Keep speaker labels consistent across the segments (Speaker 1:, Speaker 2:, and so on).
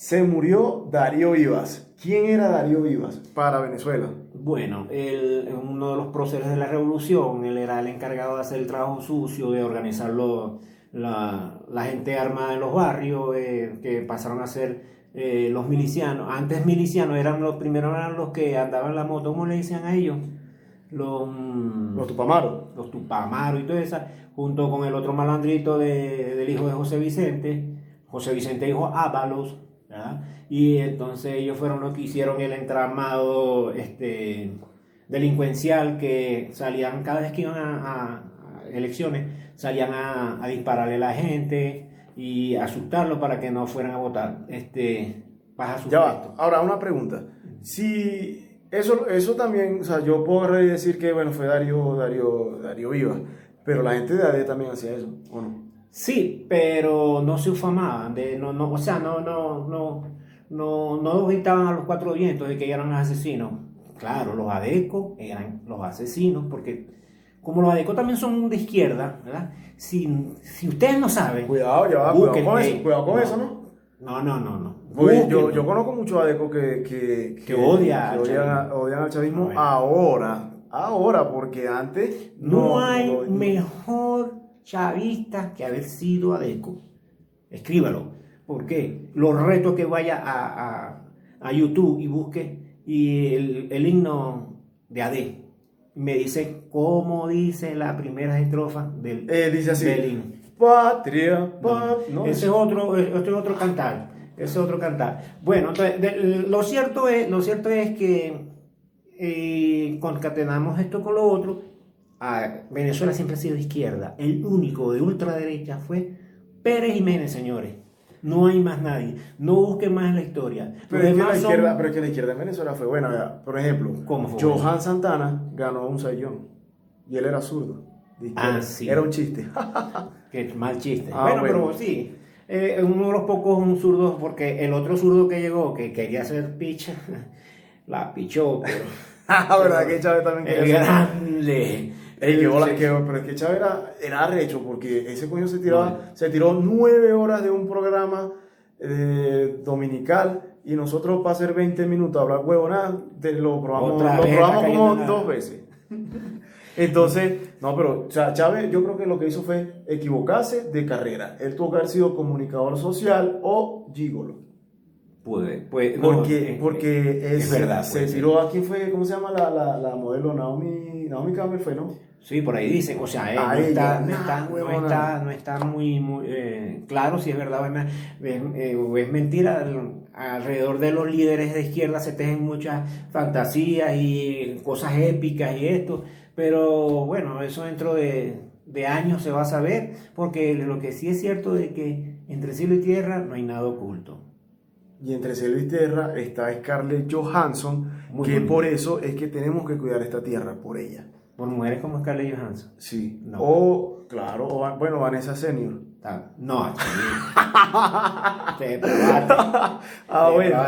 Speaker 1: se murió Darío Vivas. ¿Quién era Darío Vivas para Venezuela?
Speaker 2: Bueno, él, uno de los próceres de la revolución, él era el encargado de hacer el trabajo sucio, de organizar la, la, gente armada en los barrios, eh, que pasaron a ser eh, los milicianos. Antes milicianos eran los primeros eran los que andaban en la moto, ¿cómo le decían a ellos? Los,
Speaker 1: mm, los tupamaros.
Speaker 2: Los tupamaros y todo eso, junto con el otro malandrito de, del hijo de José Vicente. José Vicente dijo Ábalos, y entonces ellos fueron los que hicieron el entramado este, delincuencial que salían cada vez que iban a, elecciones, salían a, dispararle a la gente y asustarlo para que no fueran a votar. Este,
Speaker 1: ya Ahora, una pregunta. Si eso, eso también, o sea, yo puedo decir que bueno, fue Darío, Darío, Darío Viva, pero la gente de AD también hacía eso, ¿o no?
Speaker 2: Sí, pero no se ufamaban, de, no, no, o sea, no, no, no, no, no gritaban a los cuatro vientos de que eran asesinos. Claro, los adecos eran los asesinos, porque como los adecos también son de izquierda, ¿verdad? Si, si ustedes no saben...
Speaker 1: Cuidado, ya va, cuidado con eso, cuidado con eso, ¿no?
Speaker 2: No, no, no, no.
Speaker 1: Yo, yo, conozco muchos adecos que, que,
Speaker 2: que, odian,
Speaker 1: odian, al chavismo ahora, ahora, porque antes...
Speaker 2: No, hay mejor chavista que haber sido adeco. Escríbalo. ¿Por qué? Los retos que vaya a, a, YouTube y busque y el, himno de AD. Me dice cómo dice la primera estrofa del,
Speaker 1: eh, dice así,
Speaker 2: himno.
Speaker 1: Patria,
Speaker 2: ese es otro, este es otro cantar. Ese es otro cantar. Bueno, entonces, lo, cierto es, lo cierto es que eh, concatenamos esto con lo otro Venezuela siempre ha sido izquierda. El único de ultraderecha fue Pérez Jiménez, señores. No hay más nadie. No busquen más en la historia.
Speaker 1: Pero es, que la izquierda, pero que la izquierda en Venezuela fue buena. Por ejemplo, Johan Santana ganó un sayón y él era zurdo.
Speaker 2: Ah, sí.
Speaker 1: Era un chiste.
Speaker 2: Qué mal chiste. Ah, bueno, pero sí. Eh, uno de los pocos zurdos, porque el otro zurdo que llegó, que quería hacer picha, la pichó, pero.
Speaker 1: Ah, verdad que Chávez también
Speaker 2: quería. Grande.
Speaker 1: Ey, qué bola, pero es que Chávez era, era arrecho porque ese coño se tiraba, se tiró nueve horas de un programa eh, dominical y nosotros para hacer 20 minutos hablar huevonada, lo probamos, lo probamos como dos veces. Entonces, no, pero Chávez yo creo que lo que hizo fue equivocarse de carrera. Él tuvo que haber sido comunicador social o gigolo.
Speaker 2: Puede.
Speaker 1: Porque, porque es, verdad. Se tiró, ¿a quién fue? ¿Cómo se llama la, la, la modelo Naomi? Naomi Campbell fue, ¿no?
Speaker 2: Sí, por ahí dicen, o sea, no, está, no, está, no, está, muy, muy eh, claro si es verdad o es, eh, es, mentira. Alrededor de los líderes de izquierda se tejen muchas fantasías y cosas épicas y esto, pero bueno, eso dentro de, de años se va a saber, porque lo que sí es cierto es que entre cielo y tierra no hay nada oculto.
Speaker 1: Y entre cielo y tierra está Scarlett Johansson, que por eso es que tenemos que cuidar esta tierra, por ella.
Speaker 2: ¿Por mujeres como Scarlett Johansson?
Speaker 1: Sí. O, claro, o, bueno, Vanessa Senior.
Speaker 2: No, te probaste. Ah, bueno.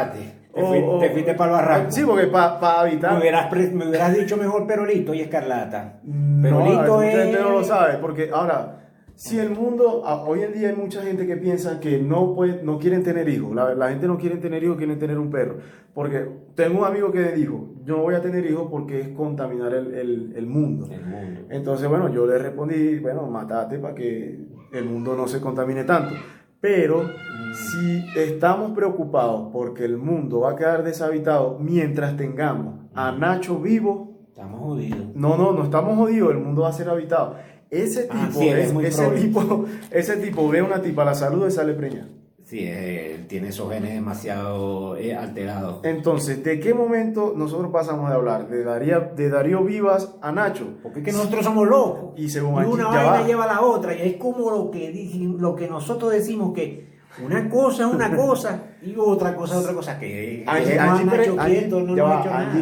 Speaker 2: Te, fuiste, para el barranco.
Speaker 1: Sí, porque para pa evitar.
Speaker 2: Me hubieras, me hubieras, dicho mejor Perolito y Escarlata.
Speaker 1: Perolito no, es. no lo sabe, porque ahora si el mundo, hoy en día hay mucha gente que piensa que no, puede, no quieren tener hijos, la, gente no quiere tener hijos, quieren tener un perro. Porque tengo un amigo que me dijo, yo no voy a tener hijos porque es contaminar el, el, mundo. Entonces, bueno, yo le respondí, bueno, matate para que el mundo no se contamine tanto. Pero si estamos preocupados porque el mundo va a quedar deshabitado mientras tengamos a Nacho vivo,
Speaker 2: estamos jodidos.
Speaker 1: No, no, no estamos jodidos, el mundo va a ser habitado. Ese ah, tipo, ese, tipo ese tipo ve una tipa, la salud y sale preñada.
Speaker 2: Sí, eh, tiene esos genes demasiado eh, alterados.
Speaker 1: Entonces, ¿de qué momento nosotros pasamos de hablar? De Darío, de Darío Vivas a Nacho.
Speaker 2: Porque es que nosotros somos locos.
Speaker 1: Y según
Speaker 2: una vaina lleva a la otra. Y es como lo que, lo que nosotros decimos que una cosa es una cosa y otra cosa es otra cosa. Que
Speaker 1: Angie,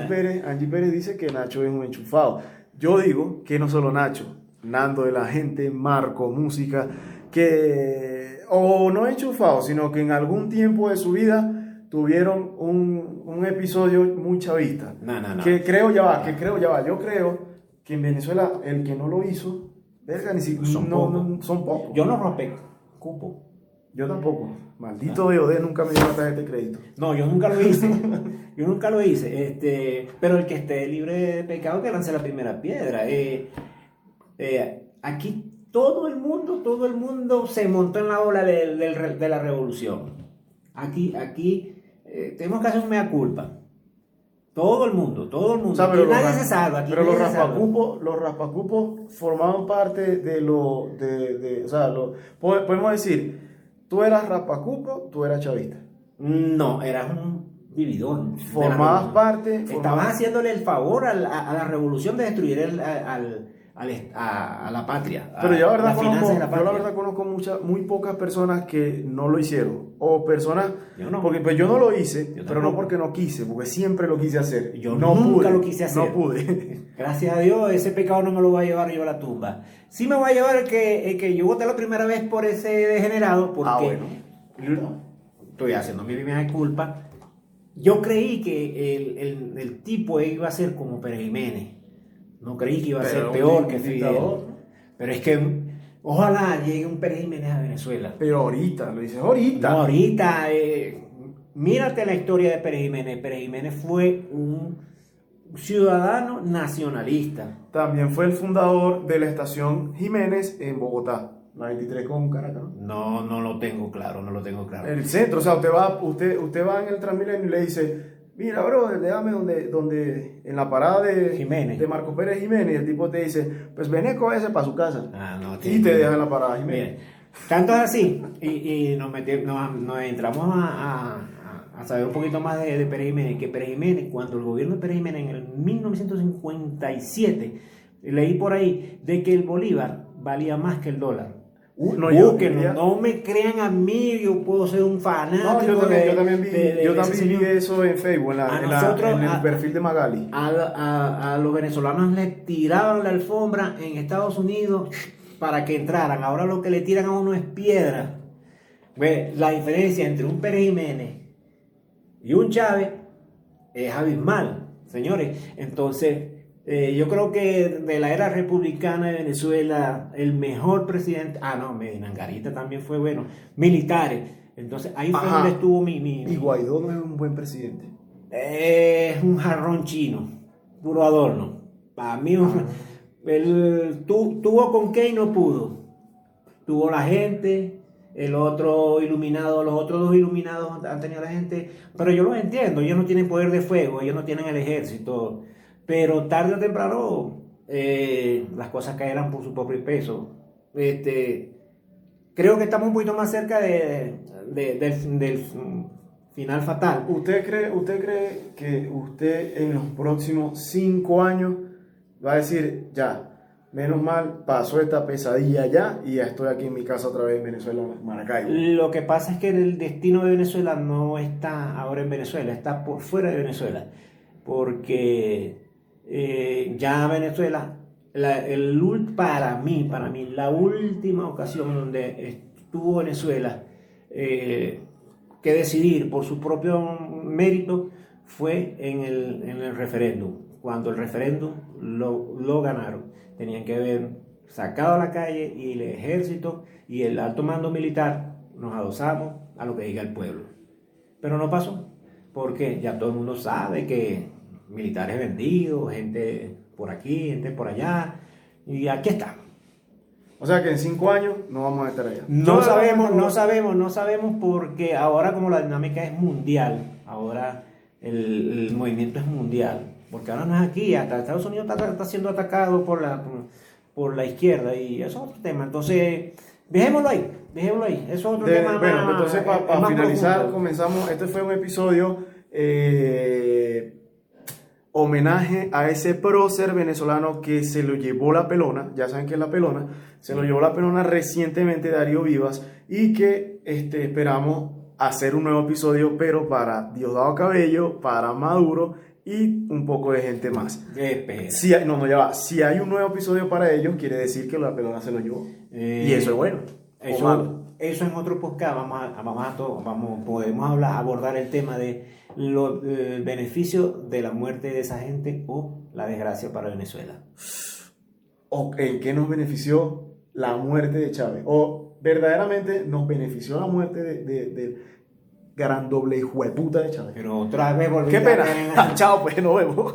Speaker 1: Pérez, Angie Pérez dice que Nacho es un enchufado. Yo digo que no solo Nacho, Nando de la gente, Marco, música, que o no enchufados, sino que en algún tiempo de su vida tuvieron un, un episodio muy chavista.
Speaker 2: No, no, no.
Speaker 1: Que creo ya va, que creo ya va. Yo creo que en Venezuela el que no lo hizo, verga, ni siquiera
Speaker 2: son,
Speaker 1: no, son pocos.
Speaker 2: Yo no rompe cupo.
Speaker 1: Yo tampoco. Maldito DOD nunca me dio una tarjeta de crédito.
Speaker 2: No, yo nunca lo hice. yo nunca lo hice. Este, pero el que esté libre de pecado que lance la primera piedra. Eh, eh, aquí todo el mundo, todo el mundo se montó en la ola de, de- de la revolución. Aquí, aquí eh, tenemos que hacer un mea culpa. Todo el mundo, todo el mundo.
Speaker 1: O sea,
Speaker 2: Aquí
Speaker 1: pero los
Speaker 2: nadie se salva. Aquí
Speaker 1: pero los raspacupos, los raspacupos formaban parte de lo, de, de- o sea, lo, po- podemos decir, tú eras raspacupo, tú eras chavista.
Speaker 2: No, eras un vividor.
Speaker 1: Formabas parte,
Speaker 2: Estabas haciéndole el favor a, a la revolución de destruir el- al, al a, a la patria. a
Speaker 1: Pero yo la verdad, conozco,
Speaker 2: de la
Speaker 1: yo la
Speaker 2: patria.
Speaker 1: verdad conozco muchas, muy pocas personas que no lo hicieron. O personas,
Speaker 2: Yo no.
Speaker 1: porque pues yo no lo hice, pero no porque no quise, porque siempre lo quise hacer.
Speaker 2: Yo
Speaker 1: no
Speaker 2: nunca
Speaker 1: pude,
Speaker 2: lo quise hacer.
Speaker 1: No pude.
Speaker 2: Gracias a Dios, ese pecado no me lo va a llevar yo a la tumba. Sí me va a llevar el que, el que yo voté la primera vez por ese degenerado, porque
Speaker 1: Ah, bueno.
Speaker 2: estoy haciendo mi primera culpa. Yo creí que el, el- el tipo iba a ser como Pérez Jiménez. No creí que iba a ser peor que Fidel.
Speaker 1: dictador.
Speaker 2: Pero es que ojalá llegue un Pérez Jiménez a Venezuela.
Speaker 1: Pero ahorita, lo dices ahorita.
Speaker 2: No, ahorita, eh, mírate la historia de Pérez Jiménez. Pérez Jiménez fue un ciudadano nacionalista.
Speaker 1: También fue el fundador de la estación Jiménez en Bogotá, la 23 con Caracas. ¿no?
Speaker 2: No, no lo tengo claro, no lo tengo claro.
Speaker 1: En el centro, o sea, usted va, usted, usted va en el Transmilenio y le dice, mira, bro, déjame donde, donde, en la parada de
Speaker 2: Jiménez.
Speaker 1: de Marco Pérez Jiménez, el tipo te dice, pues veneco ese para su casa.
Speaker 2: Ah, no,
Speaker 1: y te deja en la parada Jiménez.
Speaker 2: Tanto es así, y, y nos, meti- nos, nos entramos a, a- a saber un poquito más de, de Pérez Jiménez, que Pérez Jiménez, cuando el gobierno de Pérez Jiménez en el 1957, leí por ahí de que el bolívar valía más que el dólar.
Speaker 1: Uh, no, yo
Speaker 2: no me crean a mí, yo puedo ser un fanático.
Speaker 1: No, yo también,
Speaker 2: de-
Speaker 1: yo también vi,
Speaker 2: de- de
Speaker 1: yo
Speaker 2: ese
Speaker 1: también vi
Speaker 2: señor.
Speaker 1: eso en Facebook, en, la-
Speaker 2: A
Speaker 1: en la-
Speaker 2: nosotros,
Speaker 1: en el
Speaker 2: a-
Speaker 1: perfil de Magali.
Speaker 2: A, a- a los venezolanos le tiraban la alfombra en Estados Unidos para que entraran. Ahora lo que le tiran a uno es piedra. Ve, La diferencia entre un Pérez Jiménez y un Chávez es abismal, señores. Entonces, eh, yo creo que de la era republicana de Venezuela, el mejor presidente, ah, no, Medina Angarita también fue bueno, militares. Entonces, ahí fue
Speaker 1: Ajá.
Speaker 2: donde estuvo mi... mi-
Speaker 1: Y Guaidó no es un buen presidente.
Speaker 2: es un jarrón chino, puro adorno. Para mí, él tu- tuvo con qué y no pudo. Tuvo la gente, el otro iluminado, los otros dos iluminados han tenido la gente. Pero yo los entiendo, ellos no tienen poder de fuego, ellos no tienen el ejército. Pero tarde o temprano eh, las cosas caerán por su propio peso. Este, creo que estamos un poquito más cerca de, de- del, del final fatal.
Speaker 1: ¿Usted cree, ¿Usted cree que usted en los próximos cinco años va a decir, ya, menos mal, pasó esta pesadilla ya y ya estoy aquí en mi casa otra vez en Venezuela, Maracaibo?
Speaker 2: Lo que pasa es que el destino de Venezuela no está ahora en Venezuela, está por fuera de Venezuela, porque eh, ya Venezuela, la- el, para mí, para mí, la última ocasión donde estuvo Venezuela eh, que decidir por su propio mérito fue en el, en el referéndum, cuando el referéndum lo, lo ganaron. Tenían que haber sacado a la calle y el ejército y el alto mando militar nos adosamos a lo que diga el pueblo. Pero no pasó, porque ya todo el mundo sabe que militares vendidos, gente por aquí, gente por allá, y aquí está.
Speaker 1: O sea que en cinco años no vamos a estar allá.
Speaker 2: No
Speaker 1: Yo,
Speaker 2: sabemos,
Speaker 1: no-
Speaker 2: sabemos, no sabemos porque ahora como la dinámica es mundial, ahora el, el movimiento es mundial, porque ahora no es aquí, hasta Estados Unidos está, está siendo atacado por la, por, por la izquierda y eso es otro tema. Entonces, dejémoslo ahí, dejémoslo ahí, eso es otro
Speaker 1: De-
Speaker 2: tema.
Speaker 1: bueno,
Speaker 2: más-
Speaker 1: entonces
Speaker 2: es
Speaker 1: para finalizar,
Speaker 2: profundo.
Speaker 1: comenzamos. Este fue un episodio eh, homenaje a ese prócer venezolano que se lo llevó la pelona. Ya saben que es la pelona. Se lo llevó la pelona recientemente Darío Vivas y que este, esperamos hacer un nuevo episodio, pero para Diosdado Cabello, para Maduro y un poco de gente más. Si hay, no, no, ya va. Si hay un nuevo episodio para ellos, quiere decir que la pelona se lo llevó.
Speaker 2: Eh,
Speaker 1: y eso es bueno. o
Speaker 2: Eso,
Speaker 1: malo.
Speaker 2: Eso en otro podcast vamos a, vamos a vamos, podemos hablar, abordar el tema de lo- el beneficio de la muerte de esa gente o la desgracia para Venezuela.
Speaker 1: o en qué nos benefició la muerte de Chávez o verdaderamente nos benefició la muerte de, de, de gran doble hijueputa de Chávez.
Speaker 2: Pero otra vez volví
Speaker 1: Qué pena. Chao, pues nos vemos.